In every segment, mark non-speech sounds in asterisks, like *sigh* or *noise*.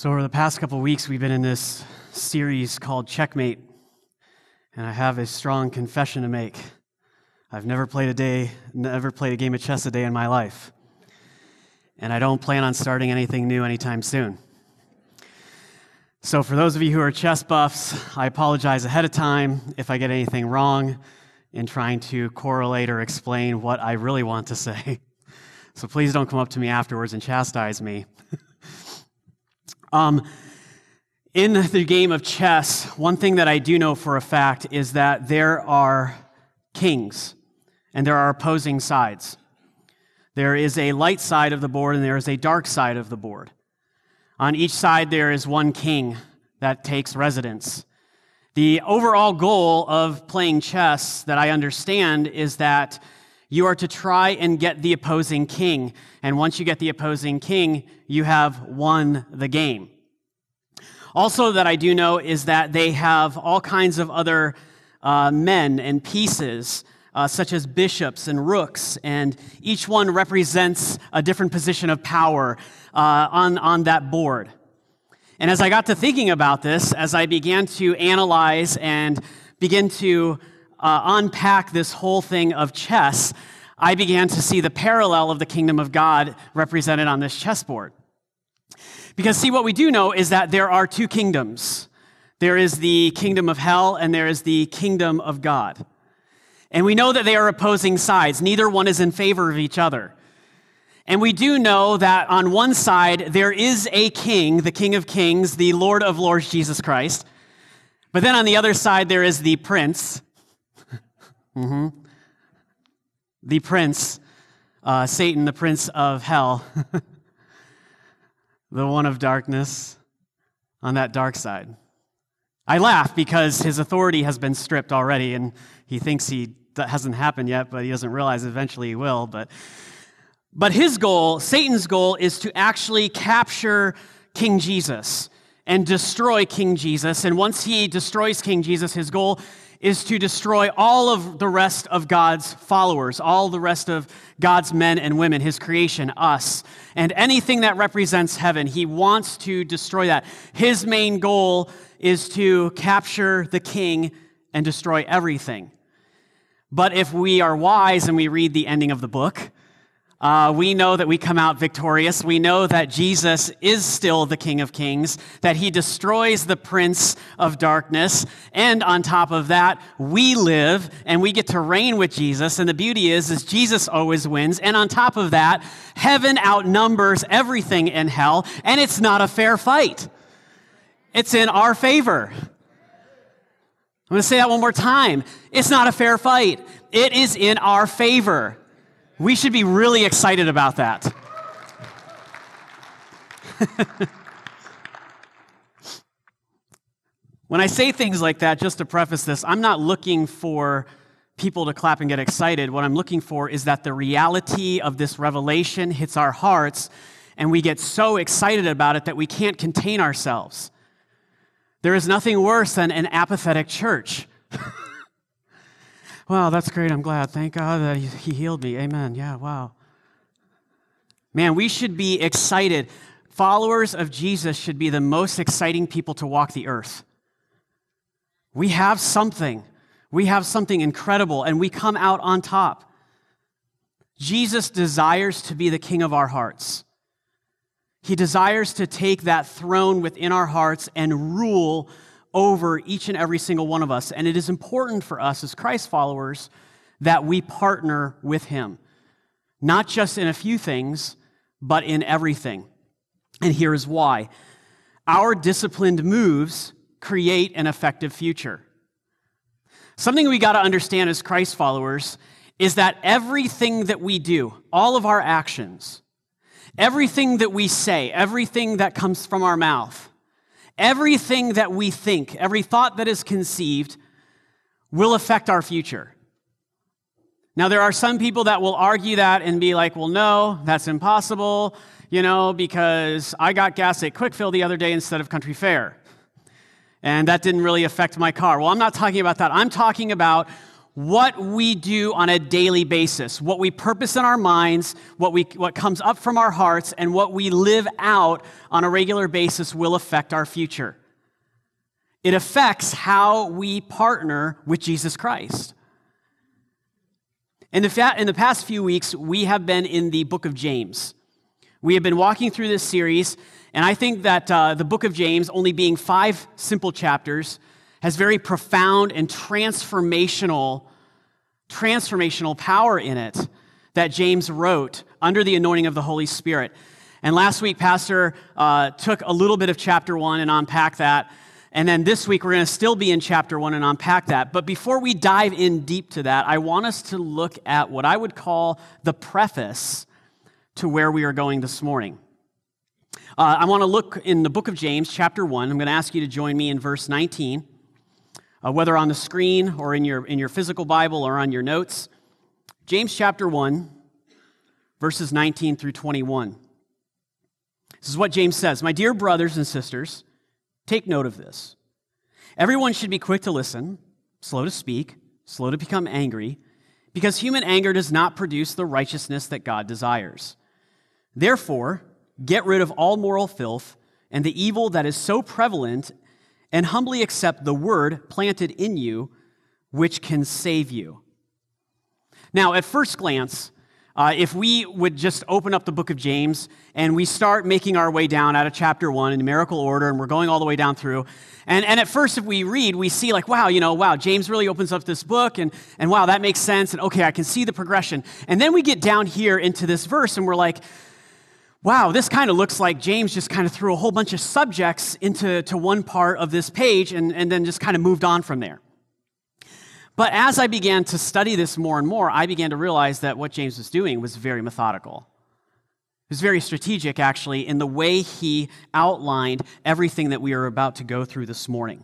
So, over the past couple weeks, we've been in this series called Checkmate, and I have a strong confession to make. I've never played a day, never played a game of chess a day in my life, and I don't plan on starting anything new anytime soon. So, for those of you who are chess buffs, I apologize ahead of time if I get anything wrong in trying to correlate or explain what I really want to say. *laughs* So, please don't come up to me afterwards and chastise me. *laughs* Um, in the game of chess, one thing that I do know for a fact is that there are kings and there are opposing sides. There is a light side of the board and there is a dark side of the board. On each side, there is one king that takes residence. The overall goal of playing chess that I understand is that you are to try and get the opposing king. And once you get the opposing king, you have won the game. Also, that I do know is that they have all kinds of other uh, men and pieces, uh, such as bishops and rooks, and each one represents a different position of power uh, on, on that board. And as I got to thinking about this, as I began to analyze and begin to uh, unpack this whole thing of chess, I began to see the parallel of the kingdom of God represented on this chessboard. Because, see, what we do know is that there are two kingdoms there is the kingdom of hell, and there is the kingdom of God. And we know that they are opposing sides, neither one is in favor of each other. And we do know that on one side, there is a king, the King of Kings, the Lord of Lords, Jesus Christ. But then on the other side, there is the prince, mm-hmm. the prince, uh, Satan, the prince of hell, *laughs* the one of darkness on that dark side. I laugh because his authority has been stripped already, and he thinks he that hasn't happened yet, but he doesn't realize eventually he will. But, but his goal, Satan's goal, is to actually capture King Jesus and destroy King Jesus. And once he destroys King Jesus, his goal is to destroy all of the rest of God's followers, all the rest of God's men and women, his creation, us, and anything that represents heaven. He wants to destroy that. His main goal is to capture the king and destroy everything. But if we are wise and we read the ending of the book, uh, we know that we come out victorious. We know that Jesus is still the King of Kings, that he destroys the prince of darkness. And on top of that, we live and we get to reign with Jesus. And the beauty is, is Jesus always wins. And on top of that, heaven outnumbers everything in hell. And it's not a fair fight. It's in our favor. I'm going to say that one more time. It's not a fair fight. It is in our favor. We should be really excited about that. *laughs* when I say things like that, just to preface this, I'm not looking for people to clap and get excited. What I'm looking for is that the reality of this revelation hits our hearts and we get so excited about it that we can't contain ourselves. There is nothing worse than an apathetic church. *laughs* Wow, that's great. I'm glad. Thank God that He healed me. Amen. Yeah, wow. Man, we should be excited. Followers of Jesus should be the most exciting people to walk the earth. We have something. We have something incredible, and we come out on top. Jesus desires to be the king of our hearts. He desires to take that throne within our hearts and rule over each and every single one of us. And it is important for us as Christ followers that we partner with Him, not just in a few things, but in everything. And here is why our disciplined moves create an effective future. Something we got to understand as Christ followers is that everything that we do, all of our actions, everything that we say, everything that comes from our mouth, Everything that we think, every thought that is conceived, will affect our future. Now, there are some people that will argue that and be like, well, no, that's impossible, you know, because I got gas at Kwik Fill the other day instead of Country Fair. And that didn't really affect my car. Well, I'm not talking about that. I'm talking about what we do on a daily basis, what we purpose in our minds, what, we, what comes up from our hearts, and what we live out on a regular basis will affect our future. It affects how we partner with Jesus Christ. In the, fa- in the past few weeks, we have been in the book of James. We have been walking through this series, and I think that uh, the book of James, only being five simple chapters, has very profound and transformational, transformational power in it that James wrote under the anointing of the Holy Spirit. And last week, Pastor uh, took a little bit of chapter one and unpacked that. And then this week, we're going to still be in chapter one and unpack that. But before we dive in deep to that, I want us to look at what I would call the preface to where we are going this morning. Uh, I want to look in the book of James, chapter 1. I'm going to ask you to join me in verse 19, uh, whether on the screen or in your, in your physical Bible or on your notes. James chapter 1, verses 19 through 21. This is what James says My dear brothers and sisters, take note of this. Everyone should be quick to listen, slow to speak, slow to become angry, because human anger does not produce the righteousness that God desires. Therefore, get rid of all moral filth and the evil that is so prevalent, and humbly accept the word planted in you, which can save you. Now, at first glance, uh, if we would just open up the book of James and we start making our way down out of chapter one in numerical order, and we're going all the way down through, and, and at first, if we read, we see like, wow, you know, wow, James really opens up this book, and, and wow, that makes sense, and okay, I can see the progression. And then we get down here into this verse, and we're like, wow, this kind of looks like James just kind of threw a whole bunch of subjects into to one part of this page and, and then just kind of moved on from there. But as I began to study this more and more, I began to realize that what James was doing was very methodical. It was very strategic, actually, in the way he outlined everything that we are about to go through this morning.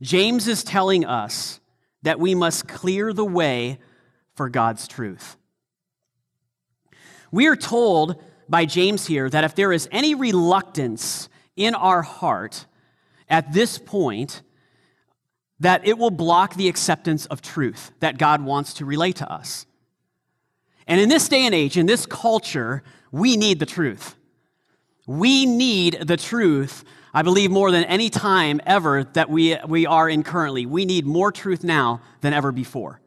James is telling us that we must clear the way for God's truth. We are told by James here that if there is any reluctance in our heart at this point, that it will block the acceptance of truth that God wants to relate to us. And in this day and age, in this culture, we need the truth. We need the truth, I believe, more than any time ever that we, we are in currently. We need more truth now than ever before.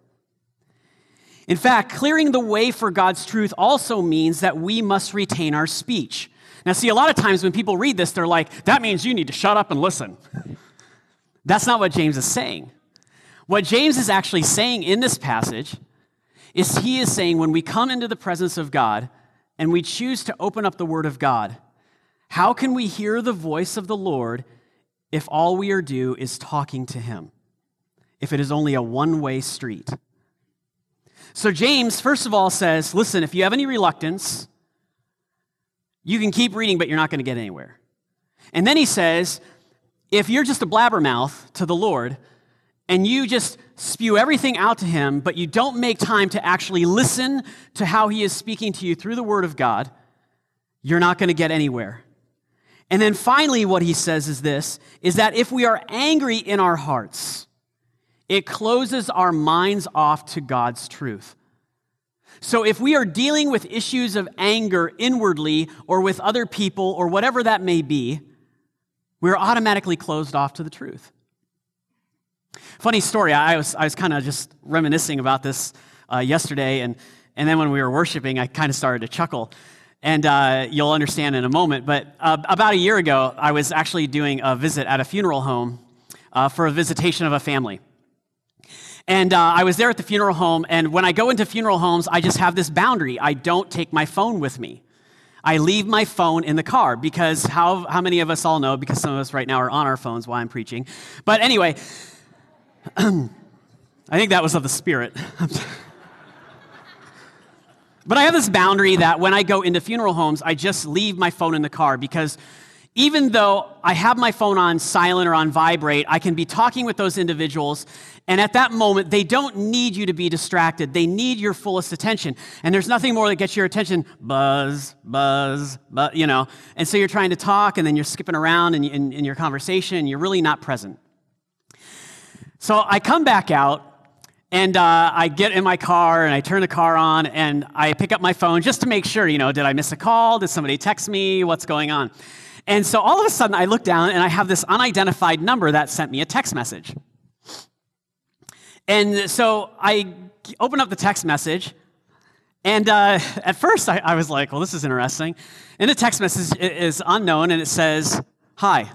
In fact, clearing the way for God's truth also means that we must retain our speech. Now, see, a lot of times when people read this, they're like, that means you need to shut up and listen. *laughs* That's not what James is saying. What James is actually saying in this passage is he is saying when we come into the presence of God and we choose to open up the Word of God, how can we hear the voice of the Lord if all we are do is talking to Him? If it is only a one way street? So, James, first of all, says listen, if you have any reluctance, you can keep reading, but you're not going to get anywhere. And then he says, if you're just a blabbermouth to the Lord and you just spew everything out to him, but you don't make time to actually listen to how he is speaking to you through the word of God, you're not going to get anywhere. And then finally, what he says is this is that if we are angry in our hearts, it closes our minds off to God's truth. So, if we are dealing with issues of anger inwardly or with other people or whatever that may be, we're automatically closed off to the truth. Funny story, I was, I was kind of just reminiscing about this uh, yesterday, and, and then when we were worshiping, I kind of started to chuckle. And uh, you'll understand in a moment. But uh, about a year ago, I was actually doing a visit at a funeral home uh, for a visitation of a family. And uh, I was there at the funeral home, and when I go into funeral homes, I just have this boundary. I don't take my phone with me. I leave my phone in the car because how, how many of us all know, because some of us right now are on our phones while I'm preaching. But anyway, *clears throat* I think that was of the Spirit. *laughs* but I have this boundary that when I go into funeral homes, I just leave my phone in the car because even though I have my phone on silent or on vibrate, I can be talking with those individuals, and at that moment, they don't need you to be distracted. They need your fullest attention. And there's nothing more that gets your attention buzz, buzz, buzz, you know. And so you're trying to talk, and then you're skipping around in, in, in your conversation, and you're really not present. So I come back out, And uh, I get in my car and I turn the car on and I pick up my phone just to make sure, you know, did I miss a call? Did somebody text me? What's going on? And so all of a sudden I look down and I have this unidentified number that sent me a text message. And so I open up the text message and uh, at first, I, I, was like, well, this is interesting. And the text message is unknown, and it says, Hi,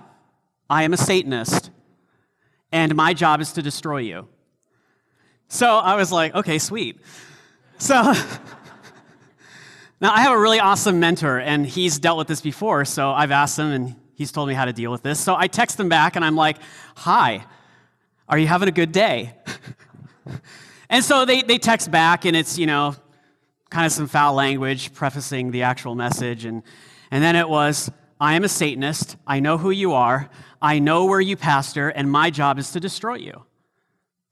I am a Satanist, and my job is to destroy you. So I was like, okay, sweet. So *laughs* now I have a really awesome mentor, and he's dealt with this before, so I've asked him, and he's told me how to deal with this. So I text him back, and I'm like, Hi, are you having a good day? *laughs* and so they, they text back, and it's, you know, kind of some foul language prefacing the actual message. And, and then it was, I am a Satanist. I know who you are. I know where you pastor, and my job is to destroy you.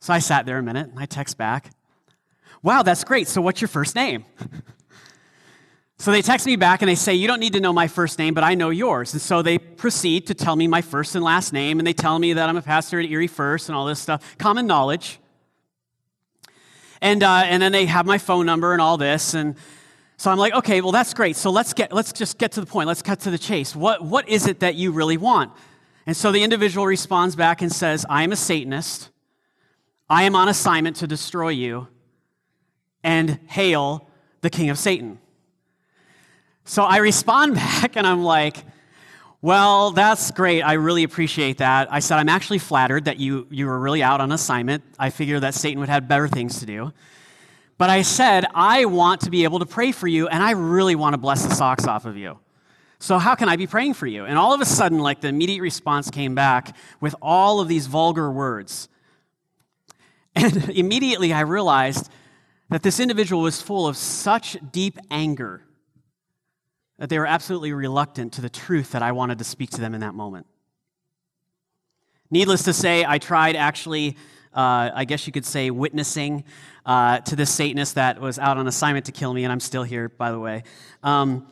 So I sat there a minute and I text back, Wow, that's great. So what's your first name? *laughs* so they text me back and they say, You don't need to know my first name, but I know yours. And so they proceed to tell me my first and last name, and they tell me that I'm a pastor at Erie First and all this stuff. Common knowledge. And, uh, and then they have my phone number and all this. And so I'm like, okay, well, that's great. So let's, get, let's just get to the point. Let's cut to the chase. What, what is it that you really want? And so the individual responds back and says, I am a Satanist. I am on assignment to destroy you. And hail the king of Satan. So I respond *laughs* back and I'm like, well, that's great. I really appreciate that. I said, I'm actually flattered that you, you were really out on assignment. I figure that Satan would have better things to do. But I said, I want to be able to pray for you, and I really want to bless the socks off of you. So, how can I be praying for you? And all of a sudden, like the immediate response came back with all of these vulgar words. And *laughs* immediately I realized that this individual was full of such deep anger that they were absolutely reluctant to the truth that I wanted to speak to them in that moment. Needless to say, I tried actually, uh, I guess you could say, witnessing uh, to this Satanist that was out on assignment to kill me, and I'm still here, by the way. Um,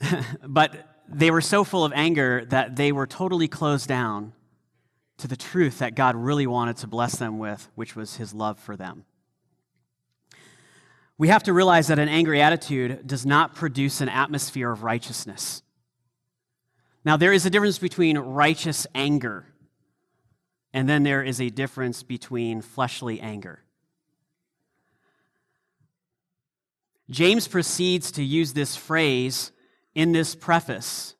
*laughs* but they were so full of anger that they were totally closed down to the truth that God really wanted to bless them with, which was his love for them. We have to realize that an angry attitude does not produce an atmosphere of righteousness. Now, there is a difference between righteous anger, and then there is a difference between fleshly anger. James proceeds to use this phrase in this preface,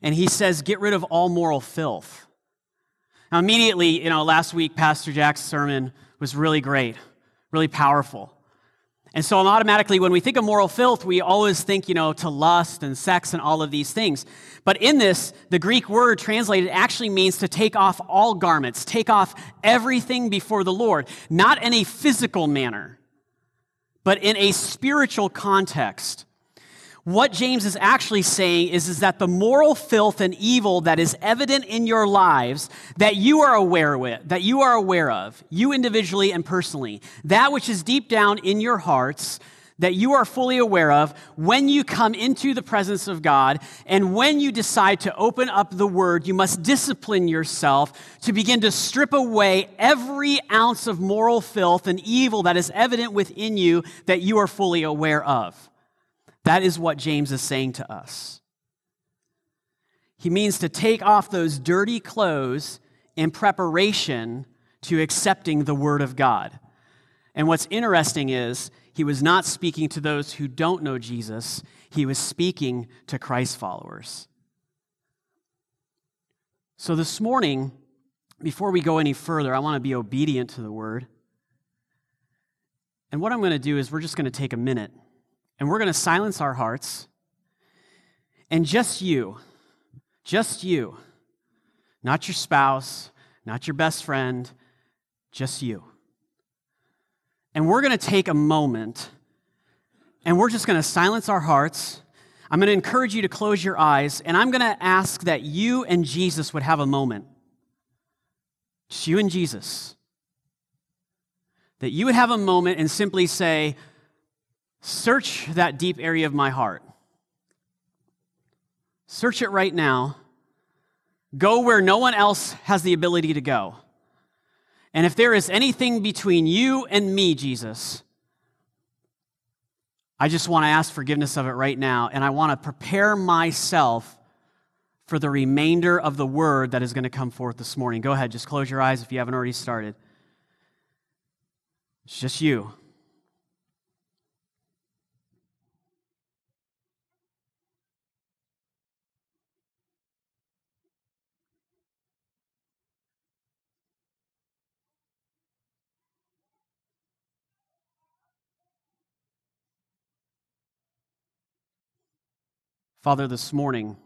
and he says, Get rid of all moral filth. Now, immediately, you know, last week, Pastor Jack's sermon was really great, really powerful. And so automatically when we think of moral filth, we always think, you know, to lust and sex and all of these things. But in this, the Greek word translated actually means to take off all garments, take off everything before the Lord, not in a physical manner, but in a spiritual context. What James is actually saying is, is that the moral filth and evil that is evident in your lives that you are aware with, that you are aware of, you individually and personally, that which is deep down in your hearts that you are fully aware of when you come into the presence of God and when you decide to open up the word, you must discipline yourself to begin to strip away every ounce of moral filth and evil that is evident within you that you are fully aware of. That is what James is saying to us. He means to take off those dirty clothes in preparation to accepting the Word of God. And what's interesting is he was not speaking to those who don't know Jesus, he was speaking to Christ followers. So this morning, before we go any further, I want to be obedient to the Word. And what I'm going to do is we're just going to take a minute and we're going to silence our hearts. And just you, just you, not your spouse, not your best friend, just you. And we're going to take a moment and we're just going to silence our hearts. I'm going to encourage you to close your eyes, and I'm going to ask that you and Jesus would have a moment. Just you and Jesus. That you would have a moment and simply say, Search that deep area of my heart. Search it right now. Go where no one else has the ability to go. And if there is anything between you and me, Jesus, I just want to ask forgiveness of it right now. And I want to prepare myself for the remainder of the word that is going to come forth this morning. Go ahead, just close your eyes if you haven't already started. It's just you. Father, this morning,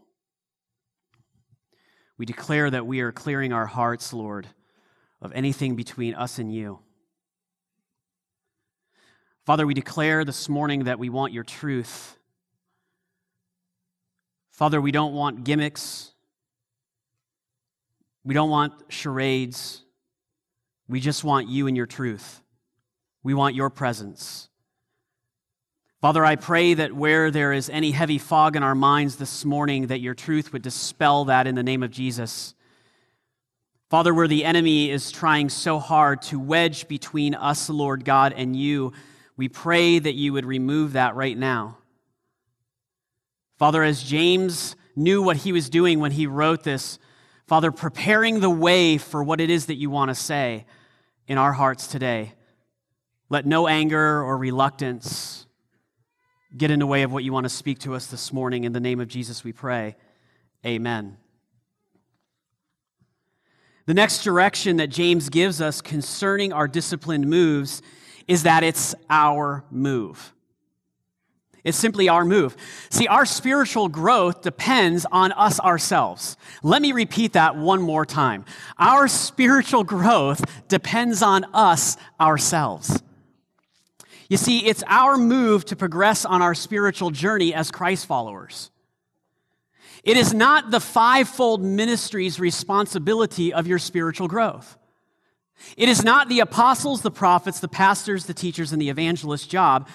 we declare that we are clearing our hearts, Lord, of anything between us and you. Father, we declare this morning that we want your truth. Father, we don't want gimmicks. We don't want charades. We just want you and your truth. We want your presence. Father, I pray that where there is any heavy fog in our minds this morning, that your truth would dispel that in the name of Jesus. Father, where the enemy is trying so hard to wedge between us, Lord God, and you, we pray that you would remove that right now. Father, as James knew what he was doing when he wrote this, Father, preparing the way for what it is that you want to say in our hearts today. Let no anger or reluctance get in the way of what you want to speak to us this morning. In the name of Jesus, we pray. Amen. The next direction that James gives us concerning our disciplined moves is that it's our move. It's simply our move. See, our spiritual growth depends on us ourselves. Let me repeat that one more time. Our spiritual growth depends on us ourselves. You see, it's our move to progress on our spiritual journey as Christ followers. It is not the fivefold ministry's responsibility of your spiritual growth. It is not the apostles, the prophets, the pastors, the teachers, and the evangelists' job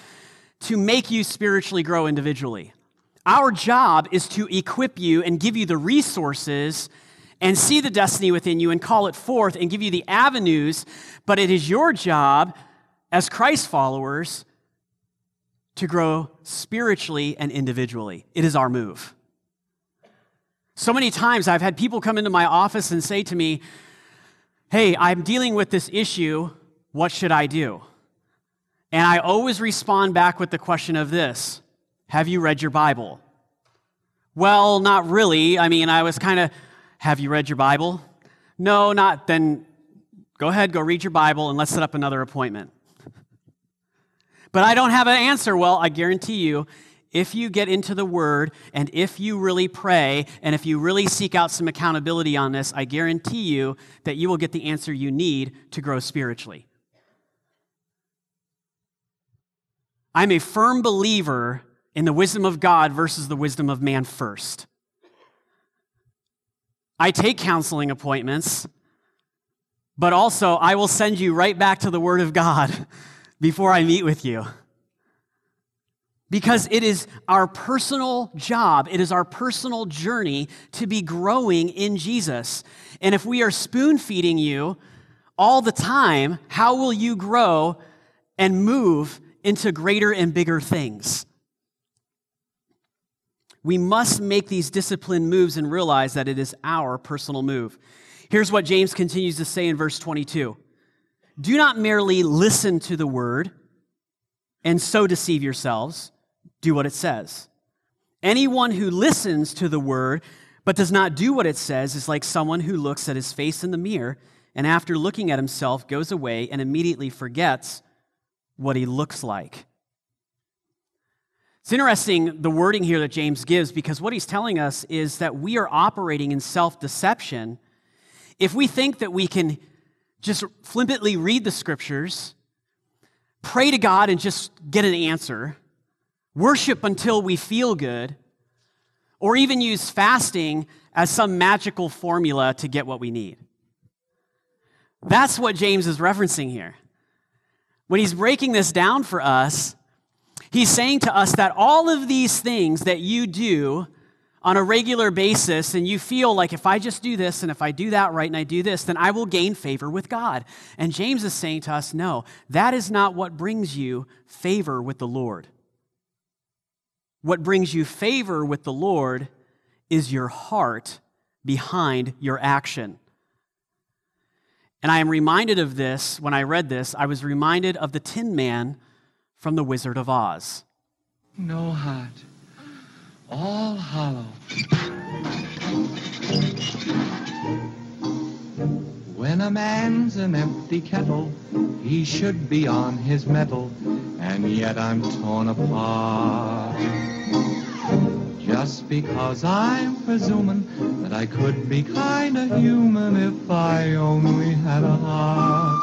to make you spiritually grow individually. Our job is to equip you and give you the resources and see the destiny within you and call it forth and give you the avenues, but it is your job as Christ followers to grow spiritually and individually. It is our move. So many times I've had people come into my office and say to me, Hey, I'm dealing with this issue. What should I do? And I always respond back with the question of this Have you read your Bible? Well, not really. I mean, I was kind of, Have you read your Bible? No, not. Then go ahead, go read your Bible, and let's set up another appointment but I don't have an answer. Well, I guarantee you, if you get into the Word and if you really pray and if you really seek out some accountability on this, I guarantee you that you will get the answer you need to grow spiritually. I'm a firm believer in the wisdom of God versus the wisdom of man first. I take counseling appointments, but also I will send you right back to the Word of God *laughs* before I meet with you. Because it is our personal job, it is our personal journey to be growing in Jesus. And if we are spoon feeding you all the time, how will you grow and move into greater and bigger things? We must make these disciplined moves and realize that it is our personal move. Here's what James continues to say in verse 22 do not merely listen to the word and so deceive yourselves. Do what it says. Anyone who listens to the word but does not do what it says is like someone who looks at his face in the mirror and after looking at himself goes away and immediately forgets what he looks like. It's interesting the wording here that James gives because what he's telling us is that we are operating in self deception if we think that we can just flippantly read the scriptures, pray to God and just get an answer, worship until we feel good, or even use fasting as some magical formula to get what we need. That's what James is referencing here. When he's breaking this down for us, he's saying to us that all of these things that you do on a regular basis and you feel like if I just do this and if I do that right and I do this, then I will gain favor with God. And James is saying to us, no, that is not what brings you favor with the Lord. What brings you favor with the Lord is your heart behind your action. And I am reminded of this when I read this. I was reminded of the Tin Man from The Wizard of Oz. No heart all hollow. When a man's an empty kettle, he should be on his mettle, and yet I'm torn apart. Just because I'm presuming that I could be kinda human if I only had a heart.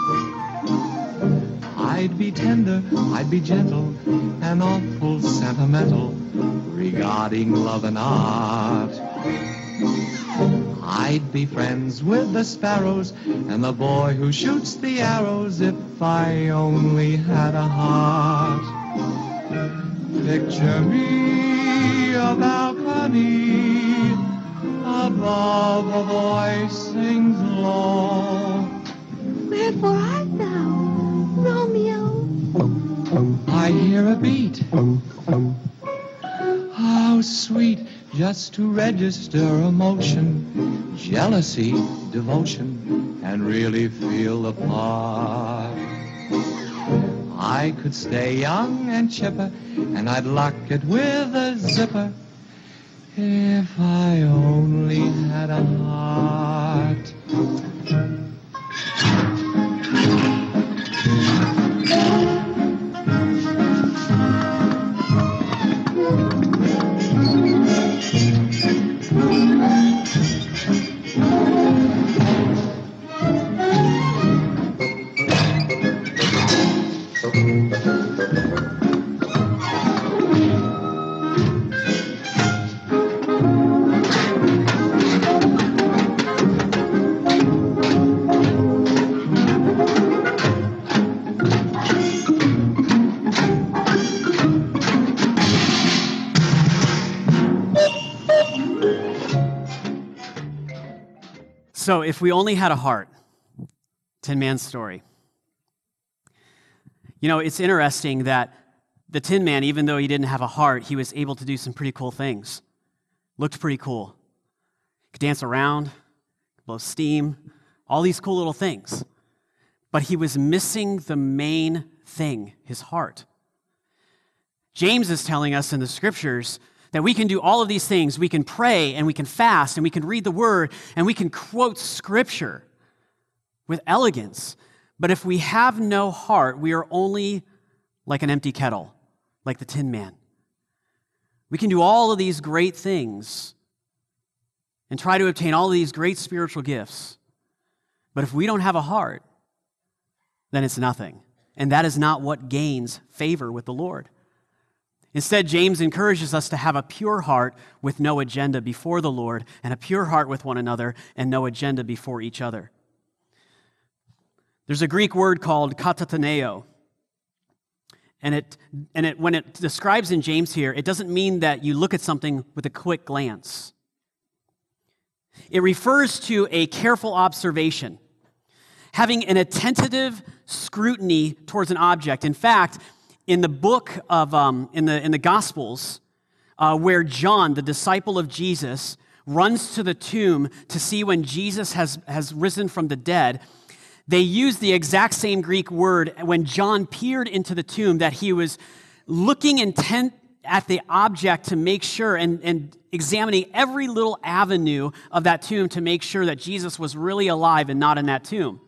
I'd be tender, I'd be gentle, and awful sentimental regarding love and art. I'd be friends with the sparrows and the boy who shoots the arrows if I only had a heart. Picture me a balcony above a voice sings low. Wherefore art thou, Romeo? I hear a beat sweet just to register emotion, jealousy, devotion, and really feel the part. I could stay young and chipper, and I'd lock it with a zipper if I only had a heart. If we only had a heart, Tin Man's story. You know, it's interesting that the Tin Man, even though he didn't have a heart, he was able to do some pretty cool things. Looked pretty cool. Could dance around, blow steam, all these cool little things. But he was missing the main thing his heart. James is telling us in the scriptures that we can do all of these things. We can pray and we can fast and we can read the word and we can quote scripture with elegance. But if we have no heart, we are only like an empty kettle, like the tin man. We can do all of these great things and try to obtain all of these great spiritual gifts. But if we don't have a heart, then it's nothing. And that is not what gains favor with the Lord. Instead, James encourages us to have a pure heart with no agenda before the Lord, and a pure heart with one another, and no agenda before each other. There's a Greek word called katataneo. And, it, and it, when it describes in James here, it doesn't mean that you look at something with a quick glance. It refers to a careful observation, having an attentive scrutiny towards an object. In fact, in the book of, um, in, the, in the Gospels, uh, where John, the disciple of Jesus, runs to the tomb to see when Jesus has, has risen from the dead, they use the exact same Greek word when John peered into the tomb that he was looking intent at the object to make sure and, and examining every little avenue of that tomb to make sure that Jesus was really alive and not in that tomb.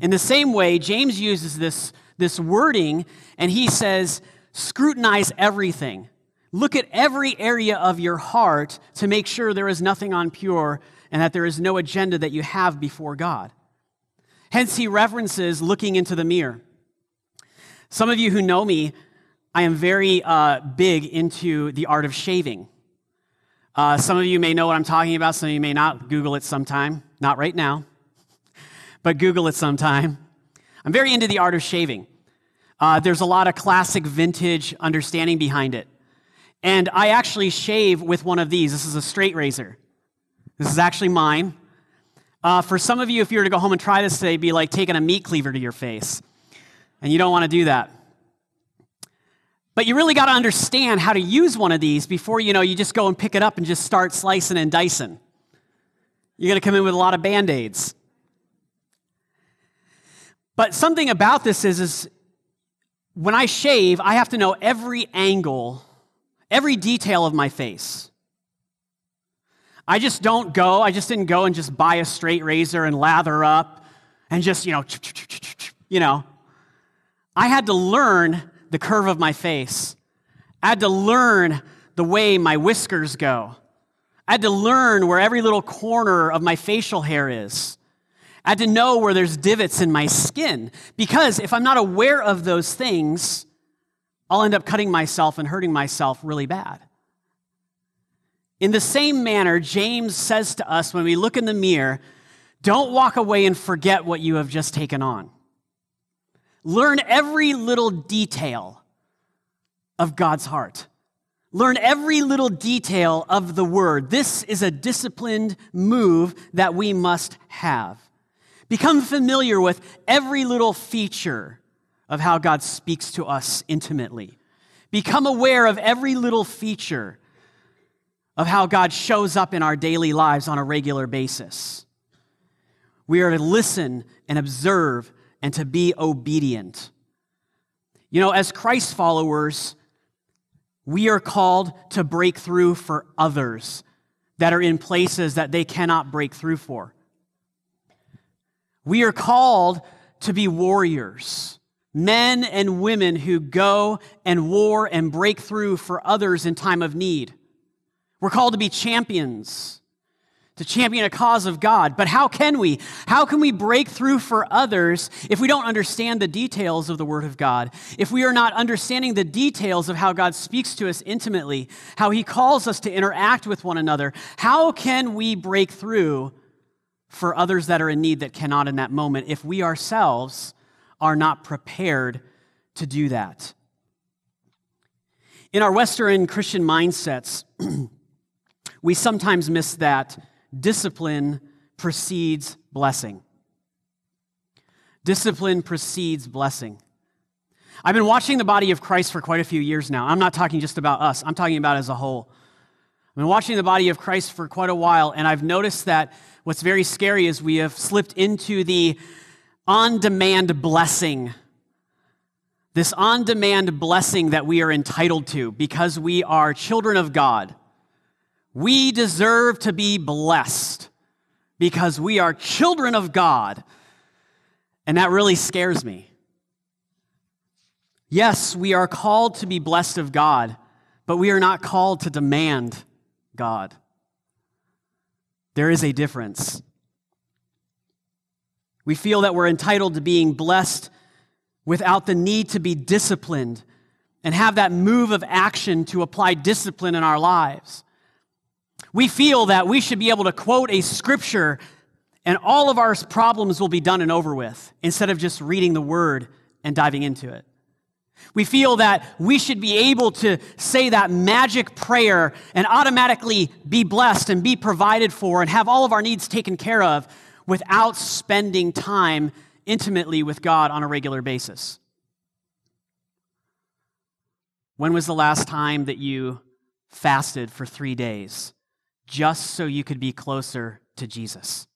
In the same way, James uses this this wording, and he says, scrutinize everything. Look at every area of your heart to make sure there is nothing unpure and that there is no agenda that you have before God. Hence, he references looking into the mirror. Some of you who know me, I am very uh, big into the art of shaving. Uh, some of you may know what I'm talking about, some of you may not. Google it sometime. Not right now, *laughs* but Google it sometime. I'm very into the art of shaving. Uh, there's a lot of classic vintage understanding behind it. And I actually shave with one of these. This is a straight razor. This is actually mine. Uh, for some of you, if you were to go home and try this today, it'd be like taking a meat cleaver to your face. And you don't want to do that. But you really got to understand how to use one of these before you know you just go and pick it up and just start slicing and dicing. You're going to come in with a lot of band aids. But something about this is, is when I shave, I have to know every angle, every detail of my face. I just don't go, I just didn't go and just buy a straight razor and lather up and just, you know, you know. I had to learn the curve of my face. I had to learn the way my whiskers go. I had to learn where every little corner of my facial hair is. I had to know where there's divots in my skin. Because if I'm not aware of those things, I'll end up cutting myself and hurting myself really bad. In the same manner, James says to us when we look in the mirror, don't walk away and forget what you have just taken on. Learn every little detail of God's heart. Learn every little detail of the word. This is a disciplined move that we must have. Become familiar with every little feature of how God speaks to us intimately. Become aware of every little feature of how God shows up in our daily lives on a regular basis. We are to listen and observe and to be obedient. You know, as Christ followers, we are called to break through for others that are in places that they cannot break through for. We are called to be warriors, men and women who go and war and break through for others in time of need. We're called to be champions to champion a cause of God. But how can we? How can we break through for others if we don't understand the details of the Word of God? If we are not understanding the details of how God speaks to us intimately, how He calls us to interact with one another, how can we break through for others that are in need that cannot in that moment if we ourselves are not prepared to do that? In our Western Christian mindsets, *clears throat* we sometimes miss that discipline precedes blessing. Discipline precedes blessing. I've been watching the body of Christ for quite a few years now. I'm not talking just about us, I'm talking about as a whole. I've been watching the body of Christ for quite a while, and I've noticed that what's very scary is we have slipped into the on demand blessing. This on demand blessing that we are entitled to because we are children of God. We deserve to be blessed because we are children of God. And that really scares me. Yes, we are called to be blessed of God, but we are not called to demand God. There is a difference. We feel that we're entitled to being blessed without the need to be disciplined and have that move of action to apply discipline in our lives. We feel that we should be able to quote a scripture and all of our problems will be done and over with instead of just reading the word and diving into it. We feel that we should be able to say that magic prayer and automatically be blessed and be provided for and have all of our needs taken care of without spending time intimately with God on a regular basis. When was the last time that you fasted for three days? just so you could be closer to Jesus?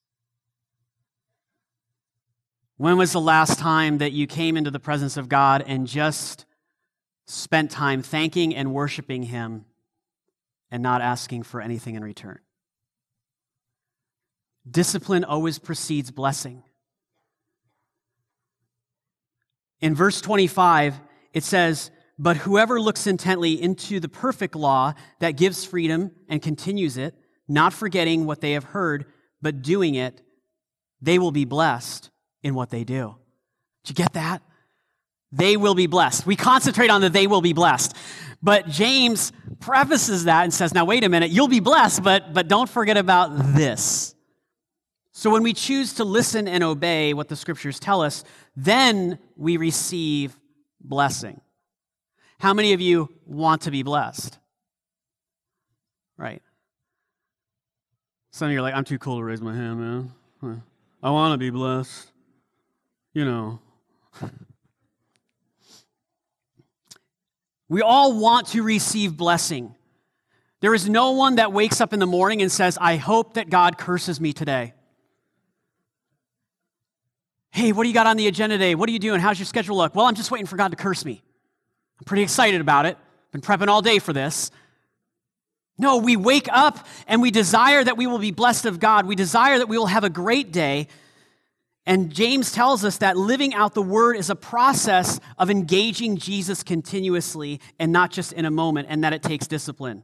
When was the last time that you came into the presence of God and just spent time thanking and worshiping Him and not asking for anything in return? Discipline always precedes blessing. In verse 25, it says, But whoever looks intently into the perfect law that gives freedom and continues it, not forgetting what they have heard, but doing it, they will be blessed in what they do. Did you get that? They will be blessed. We concentrate on the they will be blessed. But James prefaces that and says, now wait a minute, you'll be blessed, but, but don't forget about this. So when we choose to listen and obey what the scriptures tell us, then we receive blessing. How many of you want to be blessed? Right. Some of you are like, I'm too cool to raise my hand, man. I want to be blessed. You know. we all want to receive blessing. There is no one that wakes up in the morning and says, I hope that God curses me today. Hey, what do you got on the agenda today? What are you doing? How's your schedule look? Well, I'm just waiting for God to curse me. I'm pretty excited about it. Been prepping all day for this. No, we wake up and we desire that we will be blessed of God. We desire that we will have a great day. And James tells us that living out the word is a process of engaging Jesus continuously and not just in a moment, and that it takes discipline.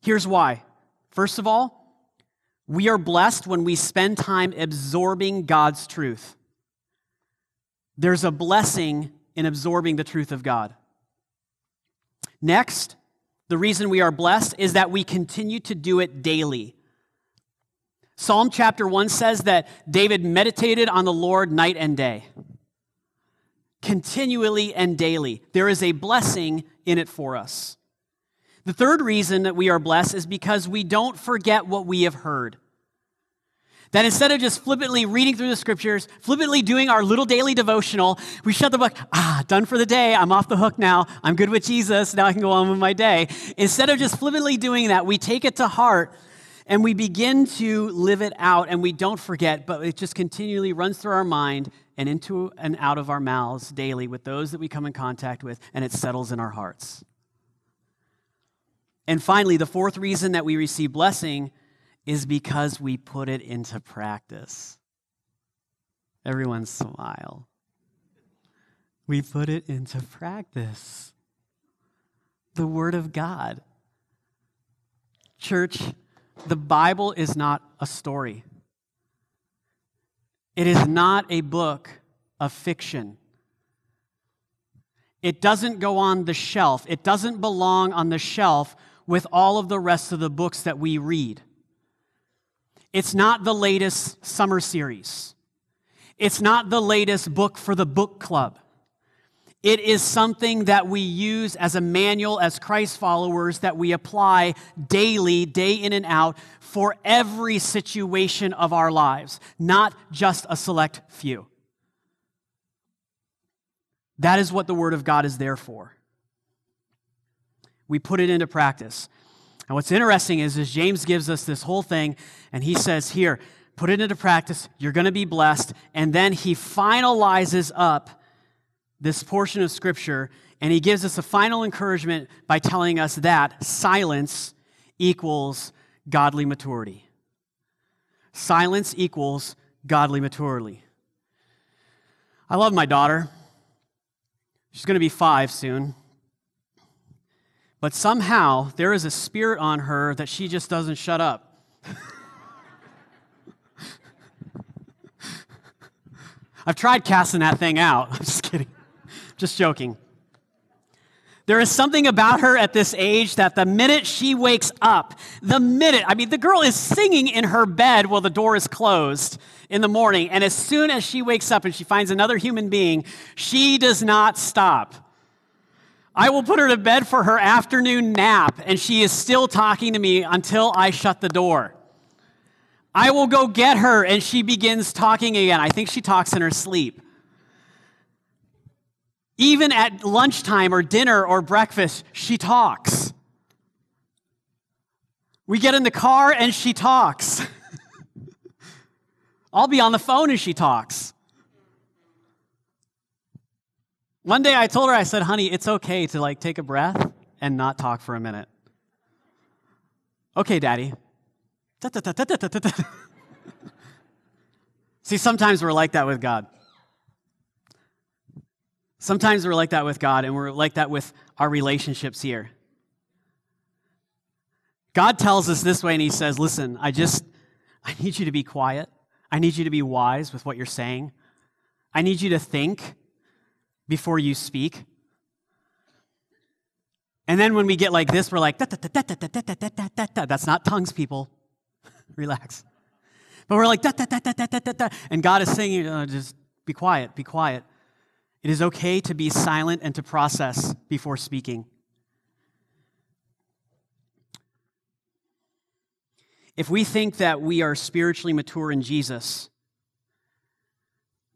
Here's why. First of all, we are blessed when we spend time absorbing God's truth. There's a blessing in absorbing the truth of God. Next, the reason we are blessed is that we continue to do it daily. Psalm chapter 1 says that David meditated on the Lord night and day. Continually and daily. There is a blessing in it for us. The third reason that we are blessed is because we don't forget what we have heard. That instead of just flippantly reading through the scriptures, flippantly doing our little daily devotional, we shut the book, ah, done for the day. I'm off the hook now. I'm good with Jesus. Now I can go on with my day. Instead of just flippantly doing that, we take it to heart and we begin to live it out and we don't forget, but it just continually runs through our mind and into and out of our mouths daily with those that we come in contact with, and it settles in our hearts. And finally, the fourth reason that we receive blessing is because we put it into practice. Everyone smile. We put it into practice. The Word of God. Church, the Bible is not a story. It is not a book of fiction. It doesn't go on the shelf. It doesn't belong on the shelf with all of the rest of the books that we read. It's not the latest summer series. It's not the latest book for the book club. It is something that we use as a manual as Christ followers that we apply daily, day in and out, for every situation of our lives, not just a select few. That is what the Word of God is there for. We put it into practice. And what's interesting is, is James gives us this whole thing, and he says, Here, put it into practice. You're going to be blessed. And then he finalizes up this portion of Scripture, and he gives us a final encouragement by telling us that silence equals godly maturity. Silence equals godly maturity. I love my daughter. She's going to be five soon. But somehow there is a spirit on her that she just doesn't shut up. *laughs* I've tried casting that thing out. *laughs* I'm just kidding. Just joking. There is something about her at this age that the minute she wakes up, the minute, I mean, the girl is singing in her bed while the door is closed in the morning. And as soon as she wakes up and she finds another human being, she does not stop. I will put her to bed for her afternoon nap, and she is still talking to me until I shut the door. I will go get her, and she begins talking again. I think she talks in her sleep. Even at lunchtime or dinner or breakfast, she talks. We get in the car and she talks. *laughs* I'll be on the phone as she talks. One day I told her, I said, honey, it's okay to like take a breath and not talk for a minute. Okay, daddy. *laughs* See, sometimes we're like that with God. Sometimes we're like that with God, and we're like that with our relationships here. God tells us this way, and He says, Listen, I just, I need you to be quiet. I need you to be wise with what you're saying. I need you to think before you speak. And then when we get like this, we're like, that's not tongues, people. Relax. But we're like, and God is saying, uh, just be quiet, be quiet. It is okay to be silent and to process before speaking. if we think that we are spiritually mature in Jesus,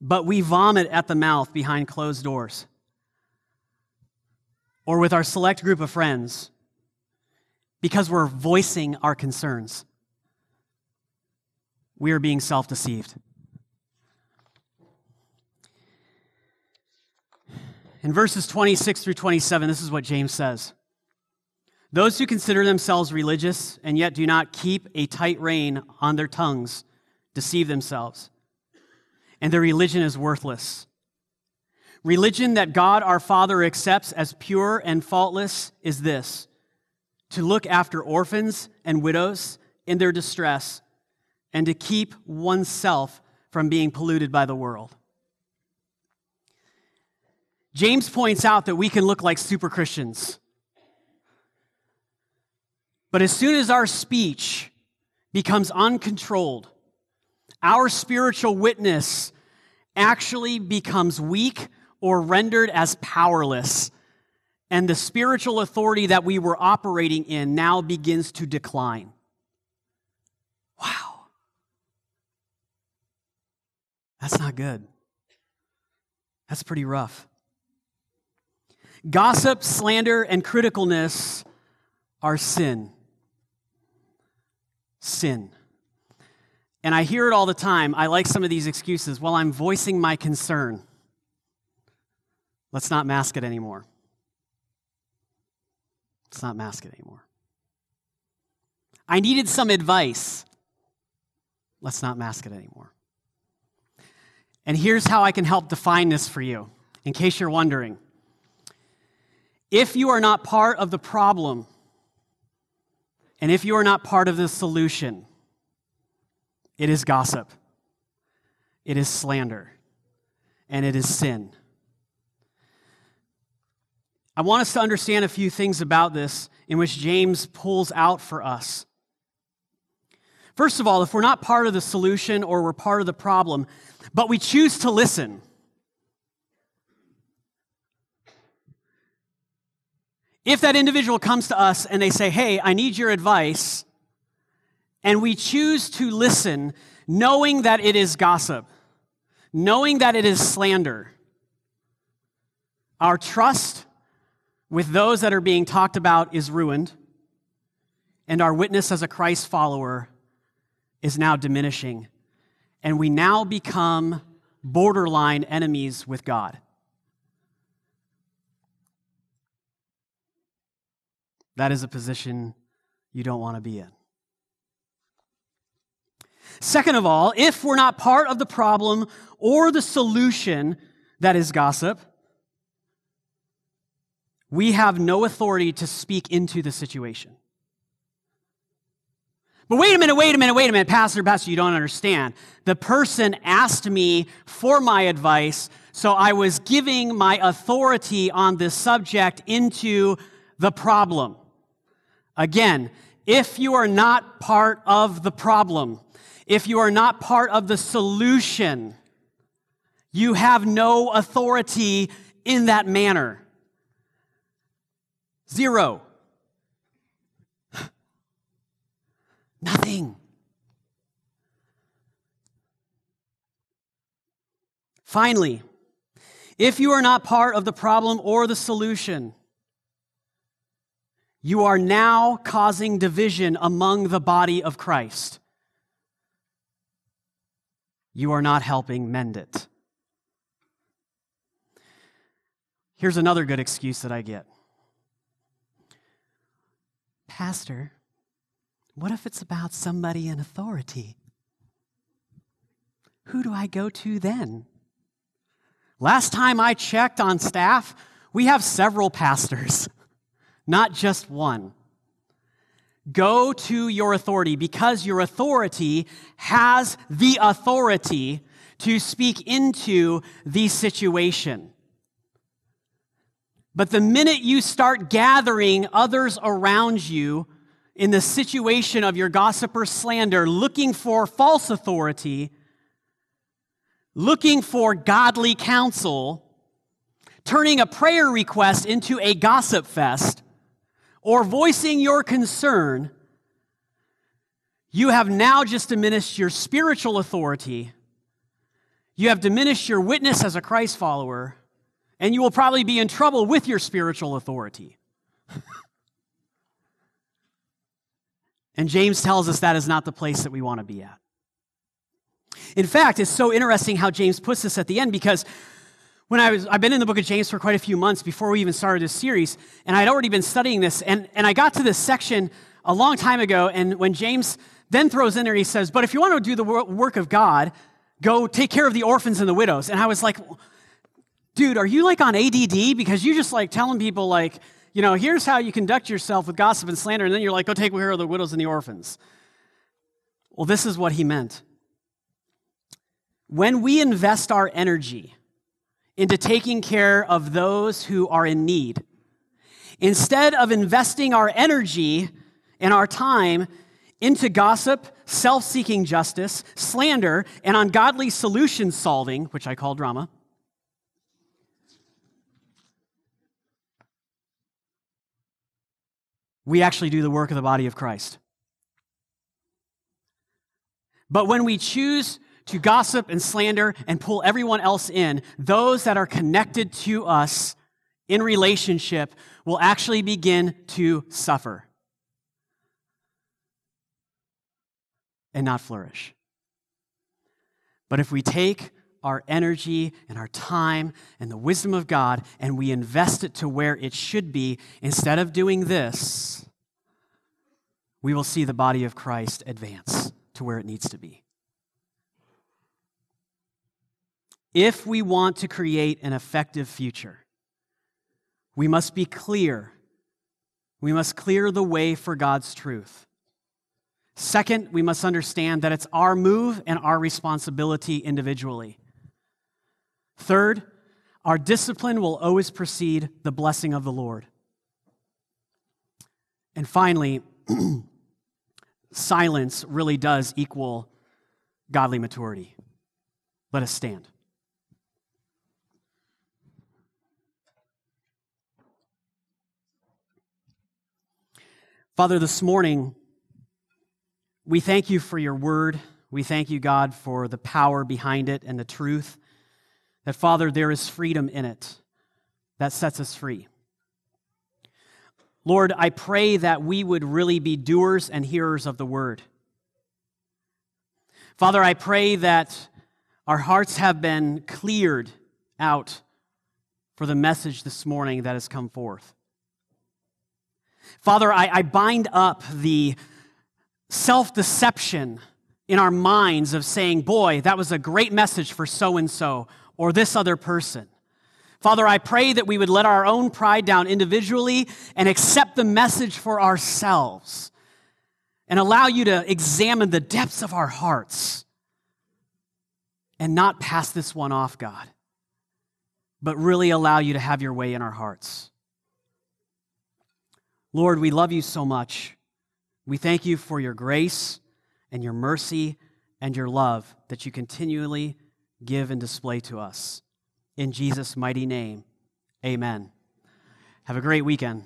but we vomit at the mouth behind closed doors, or with our select group of friends, because we're voicing our concerns, we are being self deceived. In verses 26 through 27, this is what James says Those who consider themselves religious and yet do not keep a tight rein on their tongues deceive themselves, and their religion is worthless. Religion that God our Father accepts as pure and faultless is this to look after orphans and widows in their distress and to keep oneself from being polluted by the world. James points out that we can look like super Christians. But as soon as our speech becomes uncontrolled, our spiritual witness actually becomes weak or rendered as powerless, and the spiritual authority that we were operating in now begins to decline. Wow. That's not good. That's pretty rough. Gossip, slander, and criticalness are sin. Sin. And I hear it all the time. I like some of these excuses. Well, I'm voicing my concern. Let's not mask it anymore. Let's not mask it anymore. I needed some advice. Let's not mask it anymore. And here's how I can help define this for you, in case you're wondering. If you are not part of the problem, and if you are not part of the solution, it is gossip, it is slander, and it is sin. I want us to understand a few things about this in which James pulls out for us. First of all, if we're not part of the solution or we're part of the problem, but we choose to listen, if that individual comes to us and they say, Hey, I need your advice, and we choose to listen, knowing that it is gossip, knowing that it is slander, our trust with those that are being talked about is ruined, and our witness as a Christ follower is now diminishing, and we now become borderline enemies with God. That is a position you don't want to be in. Second of all, if we're not part of the problem or the solution that is gossip, we have no authority to speak into the situation. But wait a minute, wait a minute, wait a minute, Pastor, Pastor, you don't understand. The person asked me for my advice, so I was giving my authority on this subject into the problem. Again, if you are not part of the problem, if you are not part of the solution, you have no authority in that manner. Zero. *sighs* Nothing. Finally, if you are not part of the problem or the solution, you are now causing division among the body of Christ. You are not helping mend it. Here's another good excuse that I get Pastor, what if it's about somebody in authority? Who do I go to then? Last time I checked on staff, we have several pastors, *laughs* not just one. Go to your authority because your authority has the authority to speak into the situation. But the minute you start gathering others around you in the situation of your gossip or slander, looking for false authority, looking for godly counsel, turning a prayer request into a gossip fest, or voicing your concern, you have now just diminished your spiritual authority. You have diminished your witness as a Christ follower, and you will probably be in trouble with your spiritual authority. *laughs* and James tells us that is not the place that we want to be at. In fact, it's so interesting how James puts this at the end because when I was, I've been in the book of James for quite a few months before we even started this series, and I'd already been studying this, and, and I got to this section a long time ago, and when James then throws in there, he says, But if you want to do the work of God, go take care of the orphans and the widows. And I was like, dude, are you like on ADD? Because you're just like telling people, like, you know, here's how you conduct yourself with gossip and slander, and then you're like, go take care of the widows and the orphans. Well, this is what he meant. When we invest our energy into taking care of those who are in need, instead of investing our energy and our time into gossip, self seeking justice, slander, and ungodly solution solving, which I call drama. We actually do the work of the body of Christ. But when we choose to gossip and slander and pull everyone else in, those that are connected to us in relationship will actually begin to suffer. and not flourish. But if we take our energy and our time and the wisdom of God and we invest it to where it should be, instead of doing this, we will see the body of Christ advance to where it needs to be. If we want to create an effective future, we must be clear. We must clear the way for God's truth. Second, we must understand that it's our move and our responsibility individually. Third, our discipline will always precede the blessing of the Lord. And finally, *clears throat* silence really does equal godly maturity. Let us stand. Father, this morning, we thank you for your word. We thank you, God, for the power behind it and the truth. That, Father, there is freedom in it that sets us free. Lord, I pray that we would really be doers and hearers of the word. Father, I pray that our hearts have been cleared out for the message this morning that has come forth. Father, I, I bind up the self deception in our minds of saying, boy, that was a great message for so and so or this other person. Father, I pray that we would let our own pride down individually and accept the message for ourselves and allow you to examine the depths of our hearts and not pass this one off, God, but really allow you to have your way in our hearts. Lord, we love you so much. We thank you for your grace and your mercy and your love that you continually give and display to us. In Jesus' mighty name, amen. Have a great weekend.